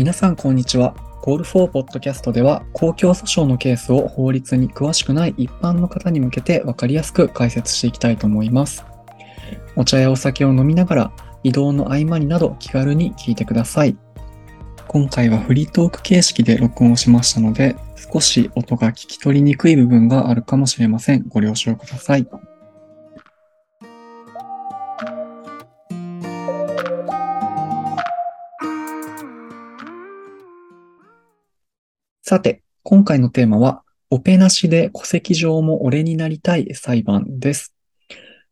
皆さんこんにちは。コールフォーポッドキャストでは公共訴訟のケースを法律に詳しくない一般の方に向けて分かりやすく解説していきたいと思います。お茶やお酒を飲みながら移動の合間になど気軽に聞いてください。今回はフリートーク形式で録音をしましたので少し音が聞き取りにくい部分があるかもしれません。ご了承ください。さて、今回のテーマは、オペなしで戸籍上も俺になりたい裁判です。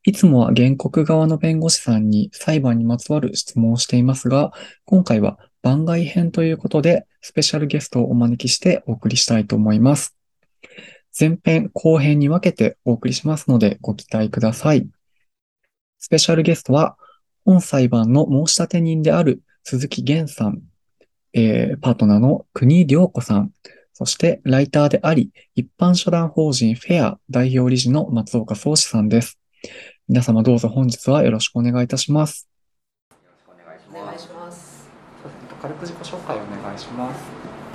いつもは原告側の弁護士さんに裁判にまつわる質問をしていますが、今回は番外編ということで、スペシャルゲストをお招きしてお送りしたいと思います。前編後編に分けてお送りしますのでご期待ください。スペシャルゲストは、本裁判の申し立て人である鈴木源さん、えーパートナーの国良子さん、そしてライターであり、一般社団法人フェア代表理事の松岡宗志さんです。皆様どうぞ本日はよろしくお願いいたします。お願いします。軽く自己紹介をお願いします。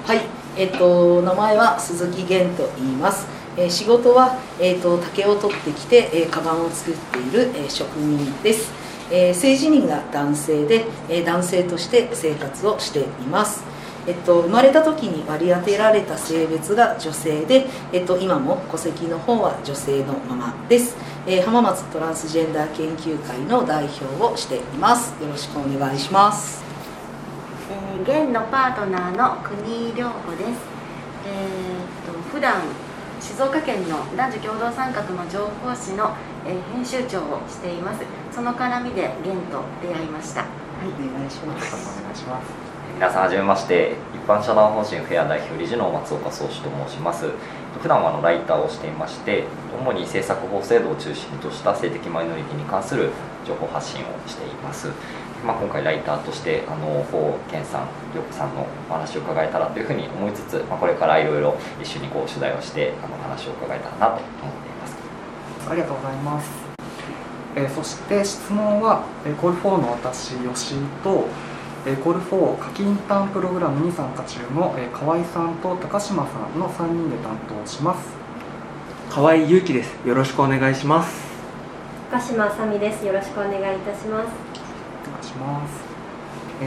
はい、えっと名前は鈴木源と言います。えー仕事はえっと竹を取ってきて、えー、カバンを作っている、え職人です。えー性自認が男性で、えー男性として生活をしています。えっと、生まれた時に割り当てられた性別が女性で、えっと、今も戸籍の方は女性のままです、えー浜松トランスジェンダー研究会の代表をしていますよろしくお願いしますー現のパートナーの国良子です。えー、と普段静岡県の男女共同参画の情報誌の、えー編集長をしています。その絡みで現と出会いました。はい。お願いしますお願いします。皆さんはじめまして一般社団法人フェア代表理事の松岡宗志と申します普段はあのライターをしていまして主に政策法制度を中心とした性的マイノリティに関する情報発信をしています、まあ、今回ライターとしてあの方健さん涼子さんのお話を伺えたらというふうに思いつつ、まあ、これからいろいろ一緒にこう取材をしてあの話を伺えたらなと思っていますありがとうございます。えーそして質問は、えーコール4の私、吉井と、えーコール4夏季インターンプログラムに参加中の、えー河合さんと高島さんの3人で担当します。河合祐樹です。よろしくお願いします。高島あさみです。よろしくお願いいたします。します。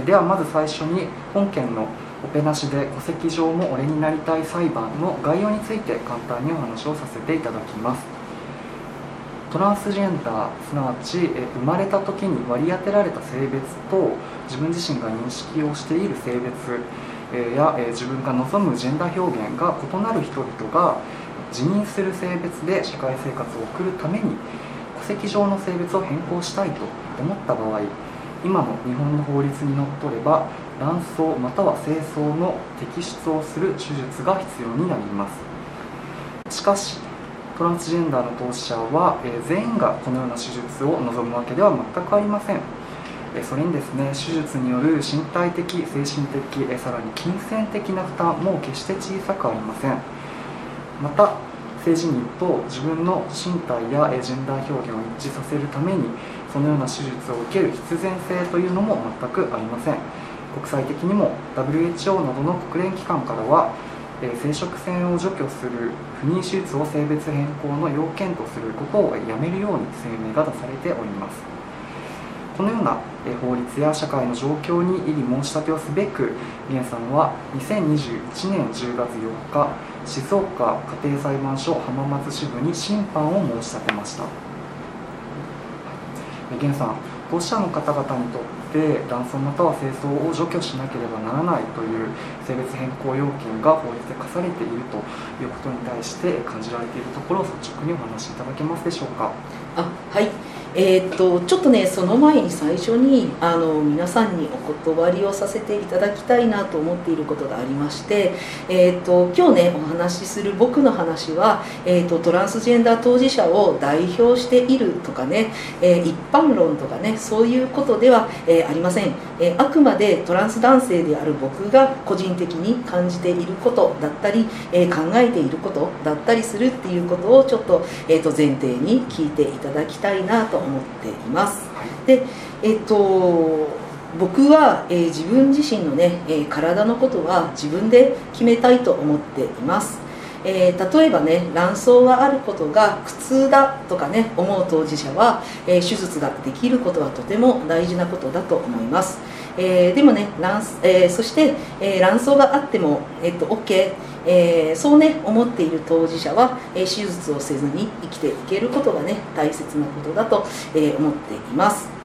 ではまず最初に本件のオペなしで戸籍上も俺になりたい裁判の概要について簡単にお話をさせていただきます。トランスジェンダーすなわち生まれた時に割り当てられた性別と自分自身が認識をしている性別や自分が望むジェンダー表現が異なる人々が自認する性別で社会生活を送るために戸籍上の性別を変更したいと思った場合今の日本の法律にのっとれば卵巣または精巣の摘出をする手術が必要になります。しかしトランスジェンダーの当事者は、え全員がこのような手術を望むわけでは全くありません。えそれにですね手術による身体的精神的えさらに金銭的な負担も決して小さくありません。また性自認と自分の身体やえージェンダー表現を一致させるためにそのような手術を受ける必然性というのも全くありません。国際的にも WHO などの国連機関からはえー生殖腺を除去する不妊手術を性別変更の要件とすることをやめるように声明が出されております。このようなえ法律や社会の状況に異議申し立てをすべく源さんは2021年10月4日静岡家庭裁判所浜松支部に審判を申し立てました。源さん当事者の方々にとって男装または清掃を除去しなければならないという性別変更要件が法律で課されているということに対して感じられているところを率直にお話しいただけますでしょうか？あはいえー、っとちょっとねその前に最初にあの皆さんにお断りをさせていただきたいなと思っていることがありまして、えー、っと今日ねお話しする僕の話は、えー、っとトランスジェンダー当事者を代表しているとかね、え一般論とかねそういうことでは、えありません、えあくまでトランス男性である僕が個人的に感じていることだったり、え考えていることだったりするっていうことをちょっと,、えー、と前提に聞いていただきたいなと思っています。でえっと僕は、えー、自分自身のね、えー、体のことは自分で決めたいと思っています、えー、例えばね卵巣があることが苦痛だとかね思う当事者は、え手術ができることはとても大事なことだと思います、えでもね卵、えそして、え卵巣があっても、えっと OK えー、そうね思っている当事者は、えー、手術をせずに生きていけることがね大切なことだと、えー、思っています。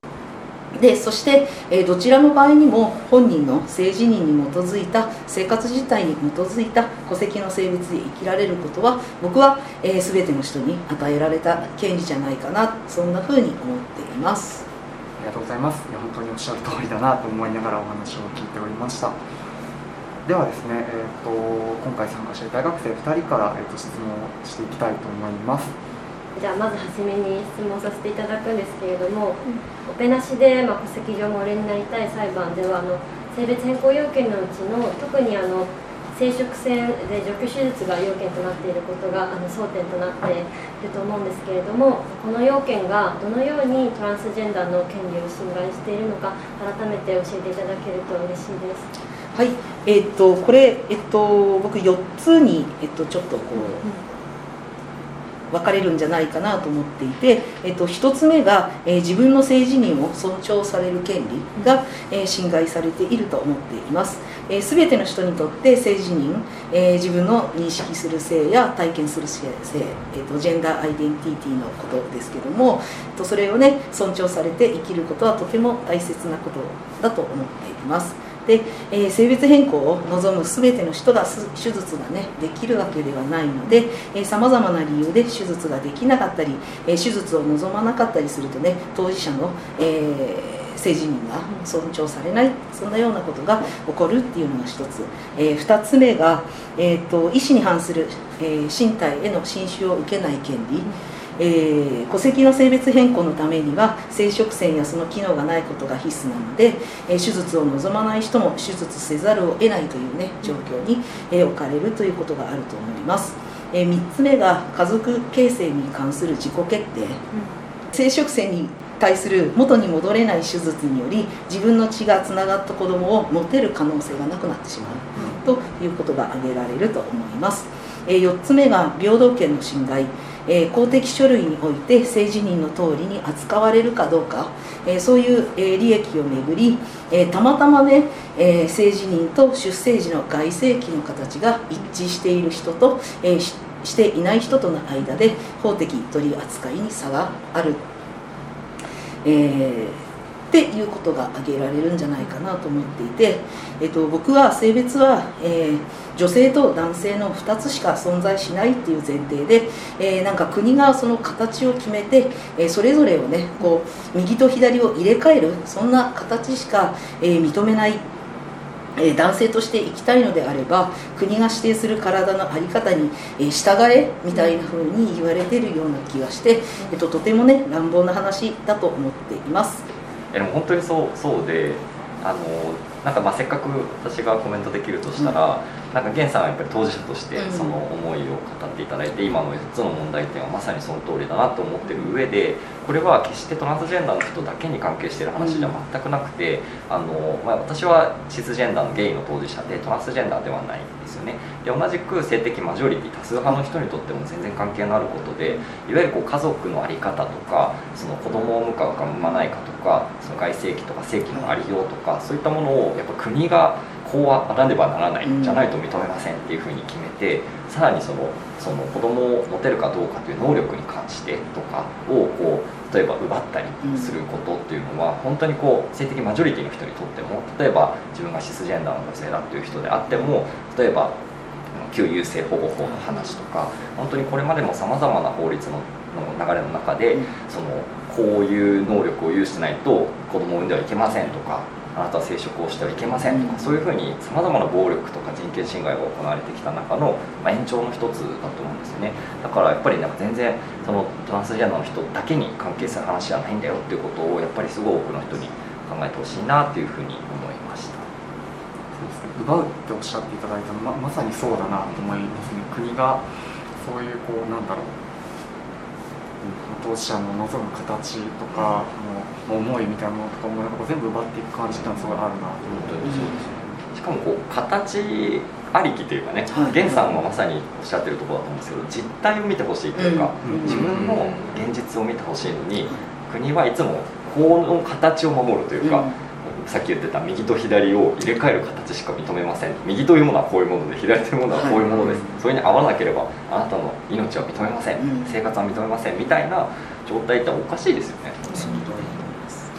でそして、えどちらの場合にも本人の性自認に基づいた生活自体に基づいた戸籍の性別で生きられることは僕は、えー、全ての人に与えられた権利じゃないかなそんなふうに思っています。ありがとうございます。いや本当におっしゃる通りだなと思いながらお話を聞いておりました。ではですね、えーと、今回参加している大学生2人から、えーと、質問をしていきたいと思います。じゃあまず初めに質問させていただくんですけれども、うん、オペなしで、まあ、戸籍上も俺になりたい裁判ではあの性別変更要件のうちの特にあの生殖腺で除去手術が要件となっていることがあの争点となっていると思うんですけれどもこの要件がどのようにトランスジェンダーの権利を侵害しているのか改めて教えていただけると嬉しいです。はい、えー、っとこれえっと僕4つにえっとちょっとこう分かれるんじゃないかなと思っていて、えっと、1つ目が、え、自分の性自認を尊重される権利が、え、侵害されていると思っています、えー、全ての人にとって性自認、えー、自分の認識する性や体験する性、えーと、ジェンダーアイデンティティのことですけども、えっと、それをね尊重されて生きることはとても大切なことだと思っています。で、えー、性別変更を望む全ての人が手術がねできるわけではないのでさまざまな理由で手術ができなかったり、えー、手術を望まなかったりするとね当事者の、えー性自認が尊重されないそんなようなことが起こるっていうのが一つ、えー、2つ目が、えーと、と意思に反する、え、身体への侵襲を受けない権利、えー、戸籍の性別変更のためには生殖腺やその機能がないことが必須なので、えー、手術を望まない人も手術せざるを得ないというね状況に、えー、置かれるということがあると思います、え3つ目が家族形成に関する自己決定、うん、生殖腺に対する元に戻れない手術により自分の血がつながった子供を持てる可能性がなくなってしまう。ということが挙げられると思います、え4つ目が平等権の侵害えー、公的書類において性自認の通りに扱われるかどうか、えー、そういう、えー、利益をめぐり、えたまたまね、え性自認と出生時の外性器の形が一致している人と、えしていない人との間で法的取り扱いに差がある、えっていうことが挙げられるんじゃないかなと思っていて、えっと、僕は性別は、えー、女性と男性の2つしか存在しないっていう前提で、えー、なんか国がその形を決めて、えー、それぞれをねこう右と左を入れ替えるそんな形しか、え認めない男性として生きたいのであれば国が指定する体の在り方に、従えみたいな風に言われてるような気がして、えっと、とてもね乱暴な話だと思っています。でも本当にそうそうであのなんかまあせっかく私がコメントできるとしたら、うん、なんか源さんはやっぱり当事者としてその思いを語っていただいて、うん、今の4つの問題点はまさにその通りだなと思ってる上でこれは決してトランスジェンダーの人だけに関係している話じゃ全くなくて、うん、あのまあ、私はシスジェンダーのゲイの当事者でトランスジェンダーではないんですよね。で同じく性的マジョリティ多数派の人にとっても全然関係のあることでいわゆるこう家族の在り方とかその子供を産むか産まないかとかその外性器とか性器のありようとかそういったものをやっぱ国がこうあらねばならないじゃないと認めませんっていうふうに決めてさらにそのその子供を持てるかどうかという能力に関してとかをこう例えば奪ったりすることっていうのは本当にこう性的マジョリティの人にとっても例えば自分がシスジェンダーの女性だっていう人であっても例えば旧優生保護法の話とか本当にこれまでもさまざまな法律のの流れの中でそのこういう能力を有してないと子供を産んではいけませんとかあなたは生殖をしてはいけませんとか、そういうふうにさまざまな暴力とか人権侵害が行われてきた中の、まあ、延長の一つだと思うんですよね。だからやっぱりなんか全然そのトランスジェンダーの人だけに関係する話じゃないんだよっていうことをやっぱりすごい多くの人に考えてほしいなっていうふうに思いました。そうですね。奪うっておっしゃっていただいたのままさにそうだなと思いますね。国がそういうこうなんだろう当事者の望む形とか、もう思いみたいなものとかもなんか全部奪っていく感じっていうのはすごいあるな。と思ってうです。ねしかもこう形ありきというかね、はい。源さんはまさにおっしゃってるところだと思うんですけど実態を見てほしいというか、うん。自分の現実を見てほしいのに、国はいつもこの形を守るというか、さっき言ってた右と左を入れ替える形しか認めません。右というものはこういうもので左というものはこういうものです、それに合わなければあなたの命は認めません、うん。生活は認めませんみたいな状態っておかしいですよね。その通りだと思います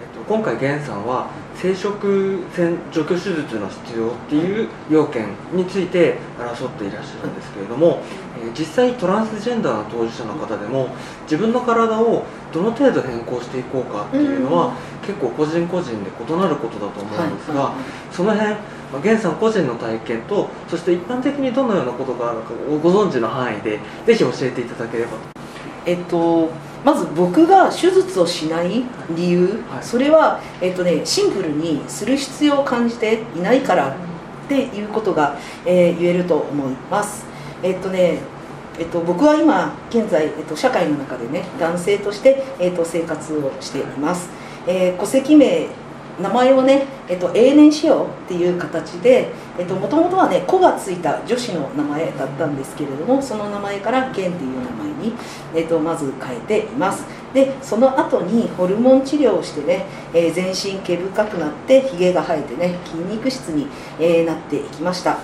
えっと、今回源さんは生殖腺除去手術の必要っていう要件について争っていらっしゃるんですけれども、えー実際トランスジェンダーの当事者の方でも自分の体をどの程度変更していこうかっていうのは、結構個人個人で異なることだと思うんですが、その辺、まあ、源さん個人の体験とそして一般的にどのようなことがあるかをご存知の範囲でぜひ教えていただければと。えっと、まず僕が手術をしない理由、はいそれは、えっとね、シンプルにする必要を感じていないからっていうことが、えー言えると思います。えっとねえっと、僕は今現在、えっと、社会の中でね男性として、えっと、生活をしています、えー戸籍名名前をね、えっと、永年しようっていう形でもともとはね「子」がついた女子の名前だったんですけれどもその名前から「源」っていう名前に、えっと、まず変えています。でその後にホルモン治療をしてね、えー全身毛深くなってひげが生えてね筋肉質に、えーなっていきました。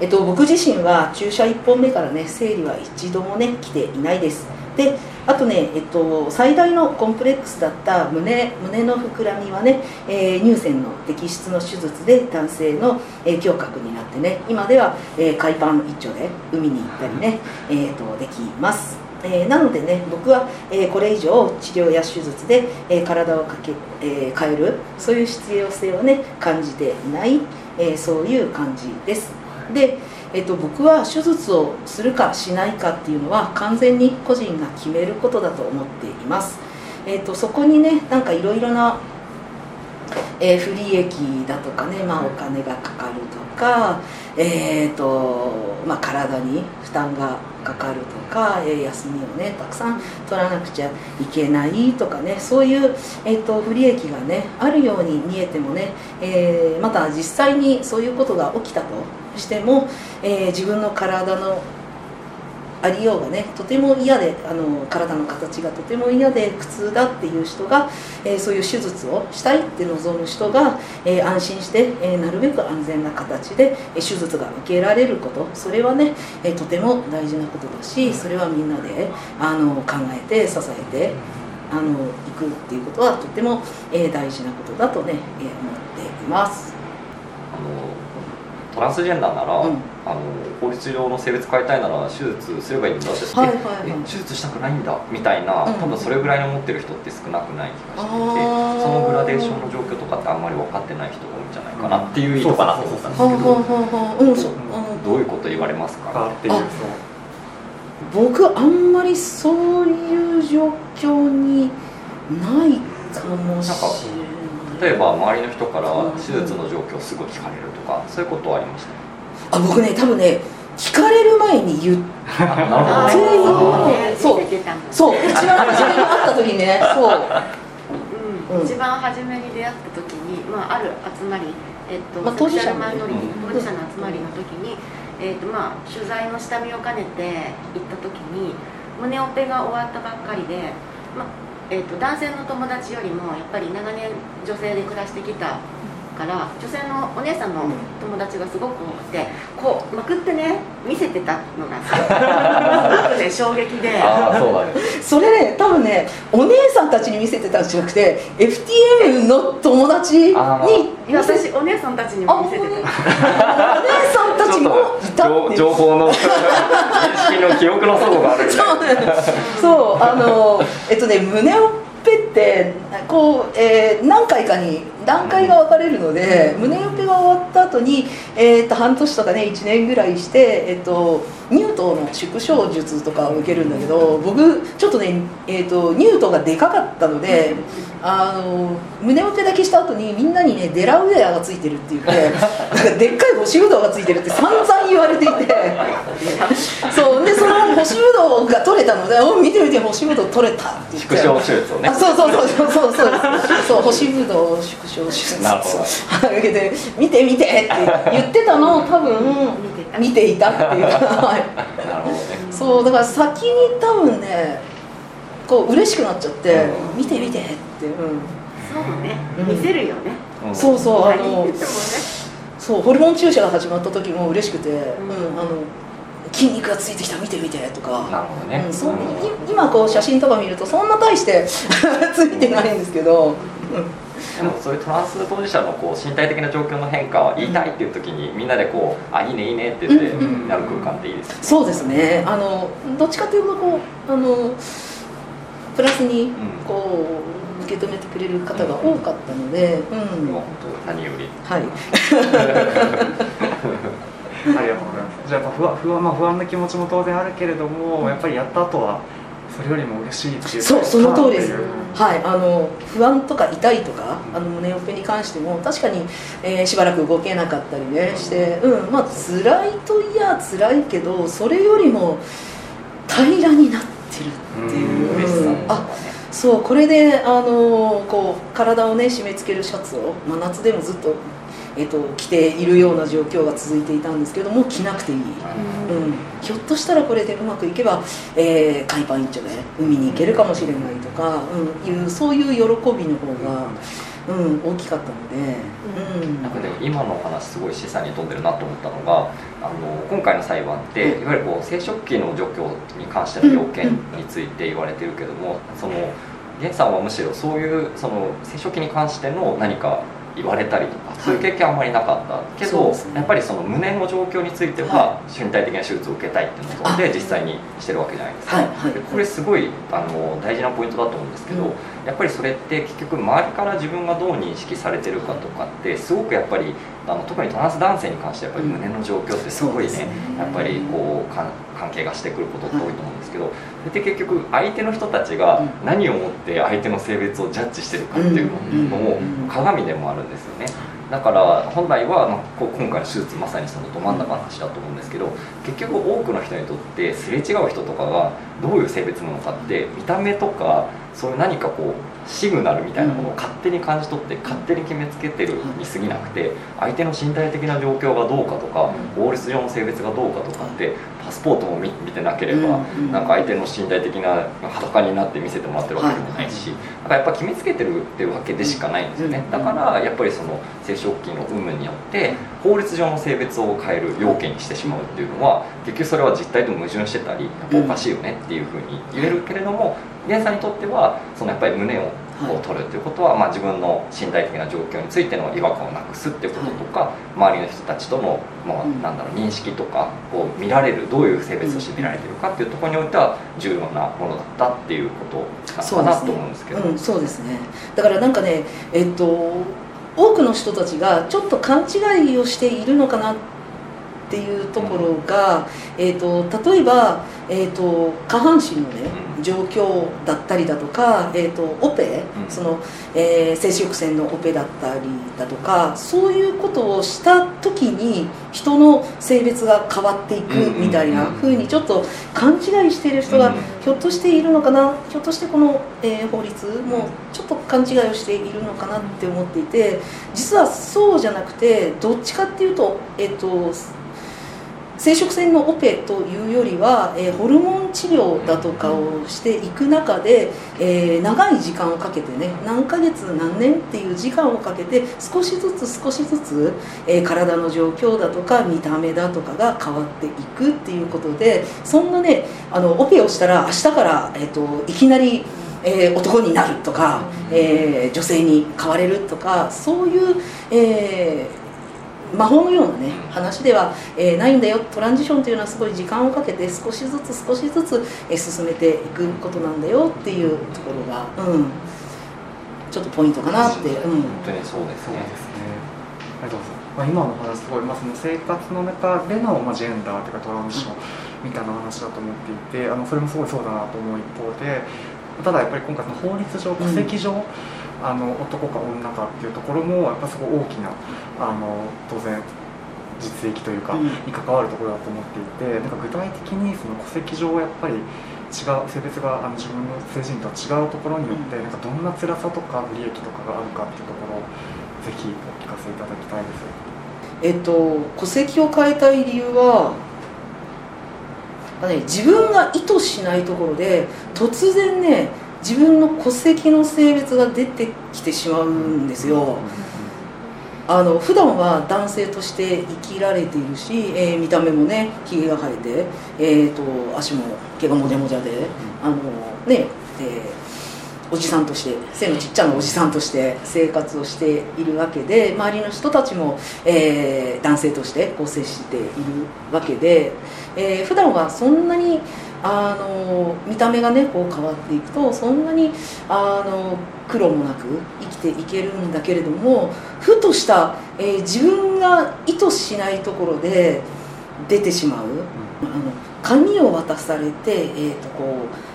えっと、僕自身は注射1本目からね生理は一度もね来ていないです。であとね、えっと、最大のコンプレックスだった胸胸の膨らみはね、えー乳腺の摘出の手術で男性の、えー胸郭になってね今では、えー海パン一丁で海に行ったりね、えーとできます。えーなのでね僕は、えーこれ以上治療や手術で、えー体をかけ、えー変えるそういう必要性をね感じていない、えーそういう感じです。で、えっと僕は手術をするかしないかっていうのは完全に個人が決めることだと思っています、えっとそこにねなんかいろいろなえー不利益だとかね、まあ、お金がかかるとか、えーとまあ、体に負担がかかるとか、えー休みをねたくさん取らなくちゃいけないとかねそういう、えー、と不利益がねあるように見えてもね、えーまた実際にそういうことが起きたとしても、えー自分の体のありようがねとても嫌であの体の形がとても嫌で苦痛だっていう人が、えーそういう手術をしたいって望む人が、えー安心して、えーなるべく安全な形で、え手術が受けられることそれはね、えとても大事なことだしそれはみんなであの考えて支えてあの行くっていうことはとても、え大事なことだとね、え思っています。あのトランスジェンダーなら、うん。あの法律上の性別変えたいなら手術すればいいんだって、はいはいはい。ええ手術したくないんだみたいな、うん。多分それぐらいに思ってる人って少なくない気がしていてあー。そのグラデーションの状況とかってあんまり分かってない人が多いんじゃないかなっていう意図かなと思ったんですけどどういうこと言われますか？かっていうあ僕あんまりそういう状況にないかもしれない例えば周りの人からうん。手術の状況をすぐ聞かれるとかそういうことはありました？あ僕ね多分ね聞かれる前に言っあなるほど。そうそう。出てたもんそう。一番初めに会った時ね。そう。うん。うん。一番初めに出会った時に、まあ、ある集まり、えっとまあ当事者当事者の集まりの時に、えっとまあ、取材の下見を兼ねて行った時に胸オペが終わったばっかりで、まあえっと男性の友達よりもやっぱり長年女性で暮らしてきたから女性のお姉さんの友達がすごく多くてこうまくってね見せてたのがすごくね衝撃で。それね多分ねお姉さんたちに見せてたんじゃなくて FTM の友達に私お姉さんたちにも見せてた。お姉 情情報の 認識の記憶の齟齬があるそうあのえっとね胸をぺってこう、えー何回かに段階が分かれるので、胸オペが終わった後に、えー、と半年とかね1年ぐらいして、えっとニュートの縮小術とかを受けるんだけど僕ちょっとね、えー、とニュートがでかかったのであの胸オペだけした後にみんなにねデラウェアがついてるって言ってなんかでっかい干しぶどうがついてるって散々言われていて。そうでその干しぶどうが取れたので「お見て見て干しぶどう取れた」って言って。縮小手術をね。あそうそうそうそうそうそう。そう干しぶどう縮小手術なるほど。は いで見て見てって言ってたのを多分見てた見ていたっていうはいなるほどね。そうだから先に多分ねこう嬉しくなっちゃってうん「見て見て」って、うん、そうね。うん。見せるよね。うん。そうそうあのそうホルモン注射が始まった時も嬉しくて、うん。んあの筋肉がついてきた見て見てとか。なるほどね。うん、そうい今こう写真とか見るとそんな大して ついてないんですけど、でもそういうトランス当事者のこう身体的な状況の変化を言いたいっていう時にみんなでこう「あいいねいいね」って言ってうんうんやる空間っていいですよね。そうですね。あのどっちかというとこうあのプラスにうん。こう受け止めてくれる方が多かったので、うん。これは本当何より。はい、ありがとうございます。じゃあやっぱ不安,、まあ、不安な気持ちも当然あるけれども、やっぱりやった後はそれよりも嬉しいっていうそうその通りです。はい、あの不安とか痛いとかあの胸オペに関しても確かに、えーしばらく動けなかったりねして、うんまあ辛いといや辛いけどそれよりも平らになってるっていう、嬉しさうんあそうこれであのこう体をね締め付けるシャツを真夏でもずっと、えっと着ているような状況が続いていたんですけども着なくていい、うん、ひょっとしたらこれでうまくいけば、えー海パン一丁で海に行けるかもしれないとか、うん、いうそういう喜びの方が、うん、大きかったので、うん。なんかでも今のお話すごい示唆に富んでるなと思ったのがあの今回の裁判っていわゆるこう生殖器の除去に関しての要件について言われてるけどもその源さんはむしろそういうその生殖器に関しての何か言われたりとかそういう経験はあんまりなかった。けど、ね。やっぱりその胸の状況については身体的な手術を受けたいっていうので実際にしてるわけじゃないですか。はいはい。でこれすごいあの大事なポイントだと思うんですけど、うん。やっぱりそれって結局周りから自分がどう認識されてるかとかってすごくやっぱりあの特にトランス男性に関してやっぱり胸の状況ってすごいね,、そうですね。やっぱりこうか関係がしてくることって多いと思うんですけど、それって結局相手の人たちがうん。何をもって相手の性別をジャッジしてるかっていうのもうん。鏡でもあるんですよね。だから本来は、まあ、今回の手術まさにそのど真ん中の話だと思うんですけど結局多くの人にとってすれ違う人とかがどういう性別なのかって見た目とかそういう何かこうシグナルみたいなものを勝手に感じ取って勝手に決めつけてるに過ぎなくて相手の身体的な状況がどうかとか法律上の性別がどうかとかってパスポートも見見てなければうんなんか相手の身体的な裸になって見せてもらってるわけでもないし、だからやっぱ決めつけてるっていうわけでしかないんですよね、うんだからやっぱりその生殖器の有無によって法律上の性別を変える要件にしてしまうっていうのは結局それは実態と矛盾してたりやっぱおかしいよねっていうふうに言えるけれども源さんにとってはそのやっぱり胸をこう取るっていうことは、まあ、自分の身体的な状況についての違和感をなくすっていうこととか、周りの人たちとの、まあうん。なんだろう認識とかこう見られるどういう性別として見られてるかっていうところにおいては重要なものだったっていうことなのかなと思うんですけど。うん、そうですね。だからなんかねえっと多くの人たちがちょっと勘違いをしているのかなっていうところが、えっと例えば、えっと下半身のねうん。状況だったりだとか、えっとオペ、うん。その、えー生殖腺のオペだったりだとかそういうことをした時に人の性別が変わっていくみたいなうん風にちょっと勘違いしている人がうん。ひょっとしているのかなひょっとしてこの、えー法律もちょっと勘違いをしているのかなって思っていて実はそうじゃなくてどっちかっていうと、えっと生殖腺のオペというよりは、えー、ホルモン治療だとかをしていく中で、えー、長い時間をかけてね何ヶ月何年っていう時間をかけて少しずつ少しずつ、えー、体の状況だとか見た目だとかが変わっていくっていうことでそんなねあのオペをしたら明日から、えーと、いきなりえー、男になるとか、えー、女性に変われるとかそういう、えー、魔法のようなね話では、えー、ないんだよ。トランジションというのはすごい時間をかけて少しずつ少しずつ、えー、進めていくことなんだよ。っていうところが、うん、ちょっとポイントかなって、う。ん、本当にそうですね。ありがとうございます。まあ、今の話すごい、まあ、その生活の中での、まあ、ジェンダーというかトランジションみたいな話だと思っていてあのそれもすごいそうだなと思う一方でただやっぱり今回の法律上戸籍上、うんあの男か女かっていうところもやっぱすごい大きなあの当然実益というか、に関わるところだと思っていてなんか具体的にその戸籍上やっぱり違う性別があの自分の性自認とは違うところによって、なんかどんな辛さとか利益とかがあるかっていうところをぜひお聞かせいただきたいです。えっと、戸籍を変えたい理由はね、自分が意図しないところで突然ね自分の戸籍の性別が出てきてしまうんですよ。あの普段は男性として生きられているし、えー、見た目もねひげが生えて、えーと、足も毛がもじゃもじゃで、あのね、えー、おじさんとして背のちっちゃなおじさんとして生活をしているわけで周りの人たちも、えー、男性としてこう接しているわけで、えー、普段はそんなにあの見た目がねこう変わっていくとそんなにあの苦労もなく生きていけるんだけれどもふとした、えー、自分が意図しないところで出てしまう、あの紙を渡されて、えーとこう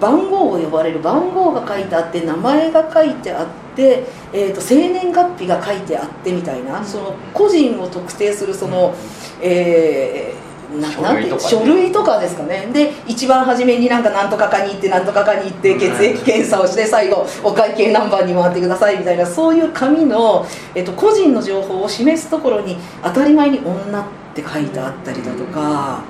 番号を呼ばれる番号が書いてあって名前が書いてあって、えーと、生年月日が書いてあってみたいなその個人を特定するその、えー書類とか、ね、書類とかですかね。で一番初めになんか何とかかに行って何とかかに行って血液検査をして最後お会計ナンバーに回ってくださいみたいなそういう紙の、えっと、個人の情報を示すところに当たり前に女って書いてあったりだとか。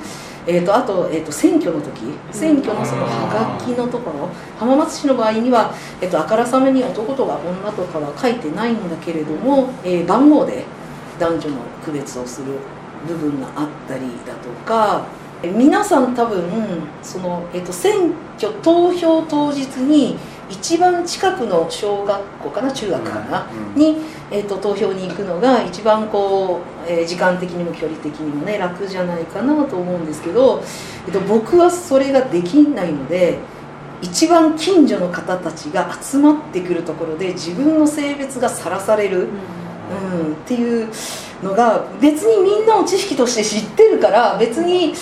えーと、あと,、えーと、選挙の時。選挙のそのはがきのところ。浜松市の場合には、えーと、あからさまに男とか女とかは書いてないんだけれども、えー、番号で男女の区別をする部分があったりだとか皆さん多分その、えっと、選挙投票当日に一番近くの小学校かな中学かな、うん、に、えっと、投票に行くのが一番こう、えー、時間的にも距離的にもね楽じゃないかなと思うんですけど、えっと、僕はそれができないので一番近所の方たちが集まってくるところで自分の性別がさらされる、うん、っていう。のが別にみんなの知識として知ってるから別に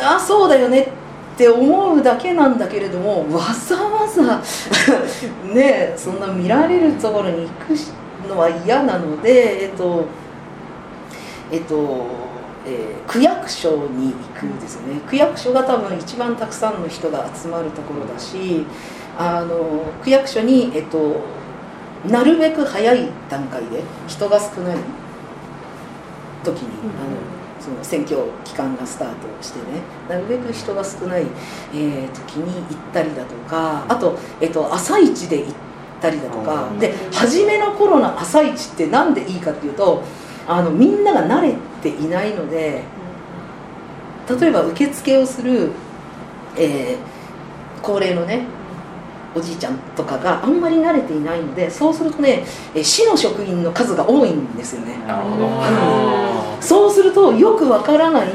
あそうだよねって思うだけなんだけれどもわざわざ ねそんな見られるところに行くのは嫌なのでえっとえっとえー、区役所に行くですね。区役所が多分一番たくさんの人が集まるところだしあの区役所に、えっと、なるべく早い段階で人が少ない時に、あのその選挙期間がスタートしてね。なるべく人が少ない、えー、時に行ったりだとかあと、えーと、朝一で行ったりだとか。で初めの頃の朝一って何でいいかっていうとあのみんなが慣れていないので例えば受付をする、えー、高齢のねおじいちゃんとかがあんまり慣れていないのでそうするとね市の職員の数が多いんですよね。なるほど、うん、そうするとよくわからない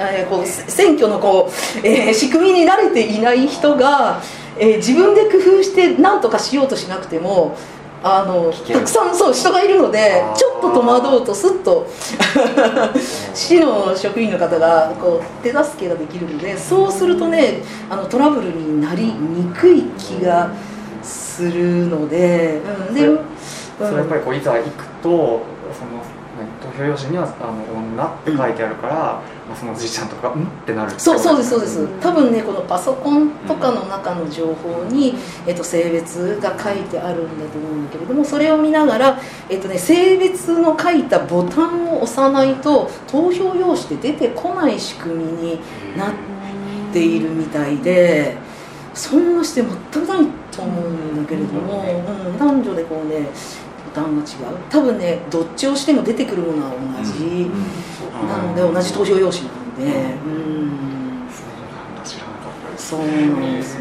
えー、こう選挙のこう、えー、仕組みに慣れていない人が、えー、自分で工夫して何とかしようとしなくてもあのたくさんそう人がいるのでちょっと戸惑うとすっと 市の職員の方がこう手助けができるのでそうするとねあのトラブルになりにくい気がするので、うん、でそれやっぱりこういざ行くとその投票用紙にはあの女って書いてあるから、まあ、そのじいちゃんとかうん？ってなるそうそうですそうです。す多分ねこのパソコンとかの中の情報に、えっと、性別が書いてあるんだと思うんだけれどもそれを見ながら、えっとね、性別の書いたボタンを押さないと投票用紙で出てこない仕組みになっているみたいでそんなして全くないと思うんだけれども、うん、男女でこうねボタンが違う。多分ねどっちをしても出てくるものは同じ。なので同じ投票用紙なんで、うん、そうなん。ですそうなんですよ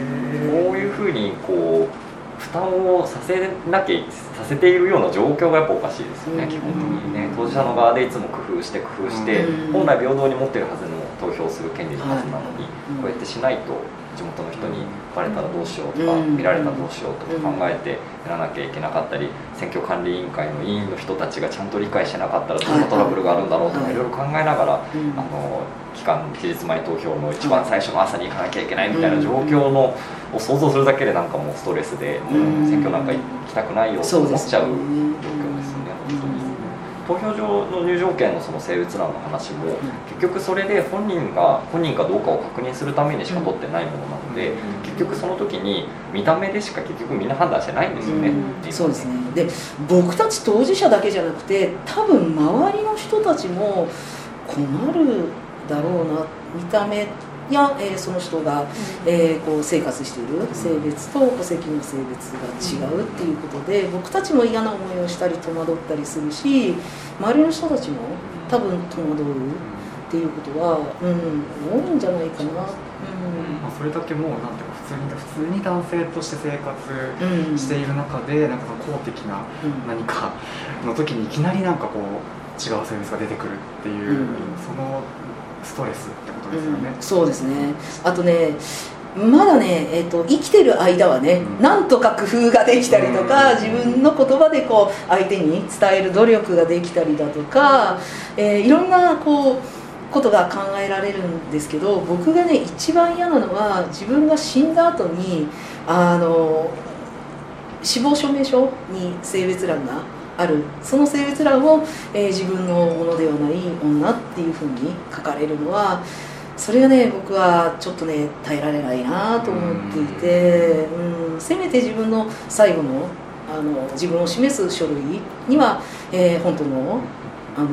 こういうふうにこう負担をさせなきゃさせているような状況がやっぱおかしいですよね、うん。基本的にね。当事者の側でいつも工夫して工夫して、うん。本来平等に持ってるはずの投票する権利のはずなのに、うん。こうやってしないと地元の人にバレたらどうしようとか、うん。見られたらどうしようとか考えてやらなきゃいけなかったり選挙管理委員会の委員の人たちがちゃんと理解してなかったらどんなトラブルがあるんだろうとかはい。いろいろ考えながらうん。あの期間期日前投票の一番最初の朝に行かなきゃいけないみたいな状況のを想像するだけでなんかもうストレスで、うん。選挙なんか行きたくないよと思っちゃう状ね。況。投票所の入場券のその性別欄の話も結局それで本人が本人かどうかを確認するためにしか取ってないものなので結局その時に見た目でしか結局みんな判断してないんですよね。うん。そうですね。で僕たち当事者だけじゃなくて多分周りの人たちも困るだろうな見た目や、えーその人が、えーこう生活している性別と戸籍の性別が違うっていうことで僕たちも嫌な思いをしたり戸惑ったりするし周りの人たちも多分戸惑うっていうことは、うん、多いんじゃないかな。まあ、それだけもうなんていうか普通に普通に男性として生活うんうん。している中でなんかその公的なうん。何かの時にいきなりなんかこう違う性別が出てくるっていう、うん。そのストレスってことですよね。うんそうですね。あとねまだね、えー、と生きてる間はね、うん。なんとか工夫ができたりとか、うん。自分の言葉でこう相手に伝える努力ができたりだとか、えーいろんなこうことが考えられるんですけど僕がね一番嫌なのは自分が死んだ後にあの死亡証明書に性別欄がある。その性別欄を、えー自分のものではない女っていうふうに書かれるのはそれがね僕はちょっとね耐えられないなと思っていて、うん、せめて自分の最後のあの自分を示す書類には、えー本当のあの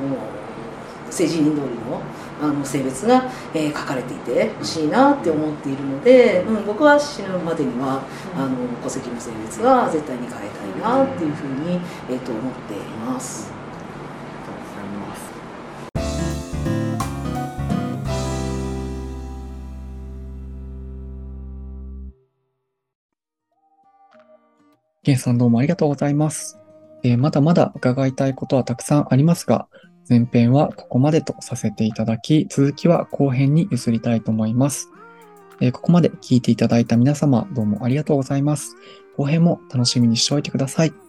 政治人通りのあの性別が、えー書かれていてほしいなって思っているので、うん、僕は死ぬまでにはあの戸籍の性別は絶対に変えたいなっていうふうに、えー、と思っています。ありがとうございますゲンさんどうもありがとうございます。えーまだまだ伺いたいことはたくさんありますが、前編はここまでとさせていただき、続きは後編に移りたいと思います。えーここまで聞いていただいた皆様、どうもありがとうございます。後編も楽しみにしておいてください。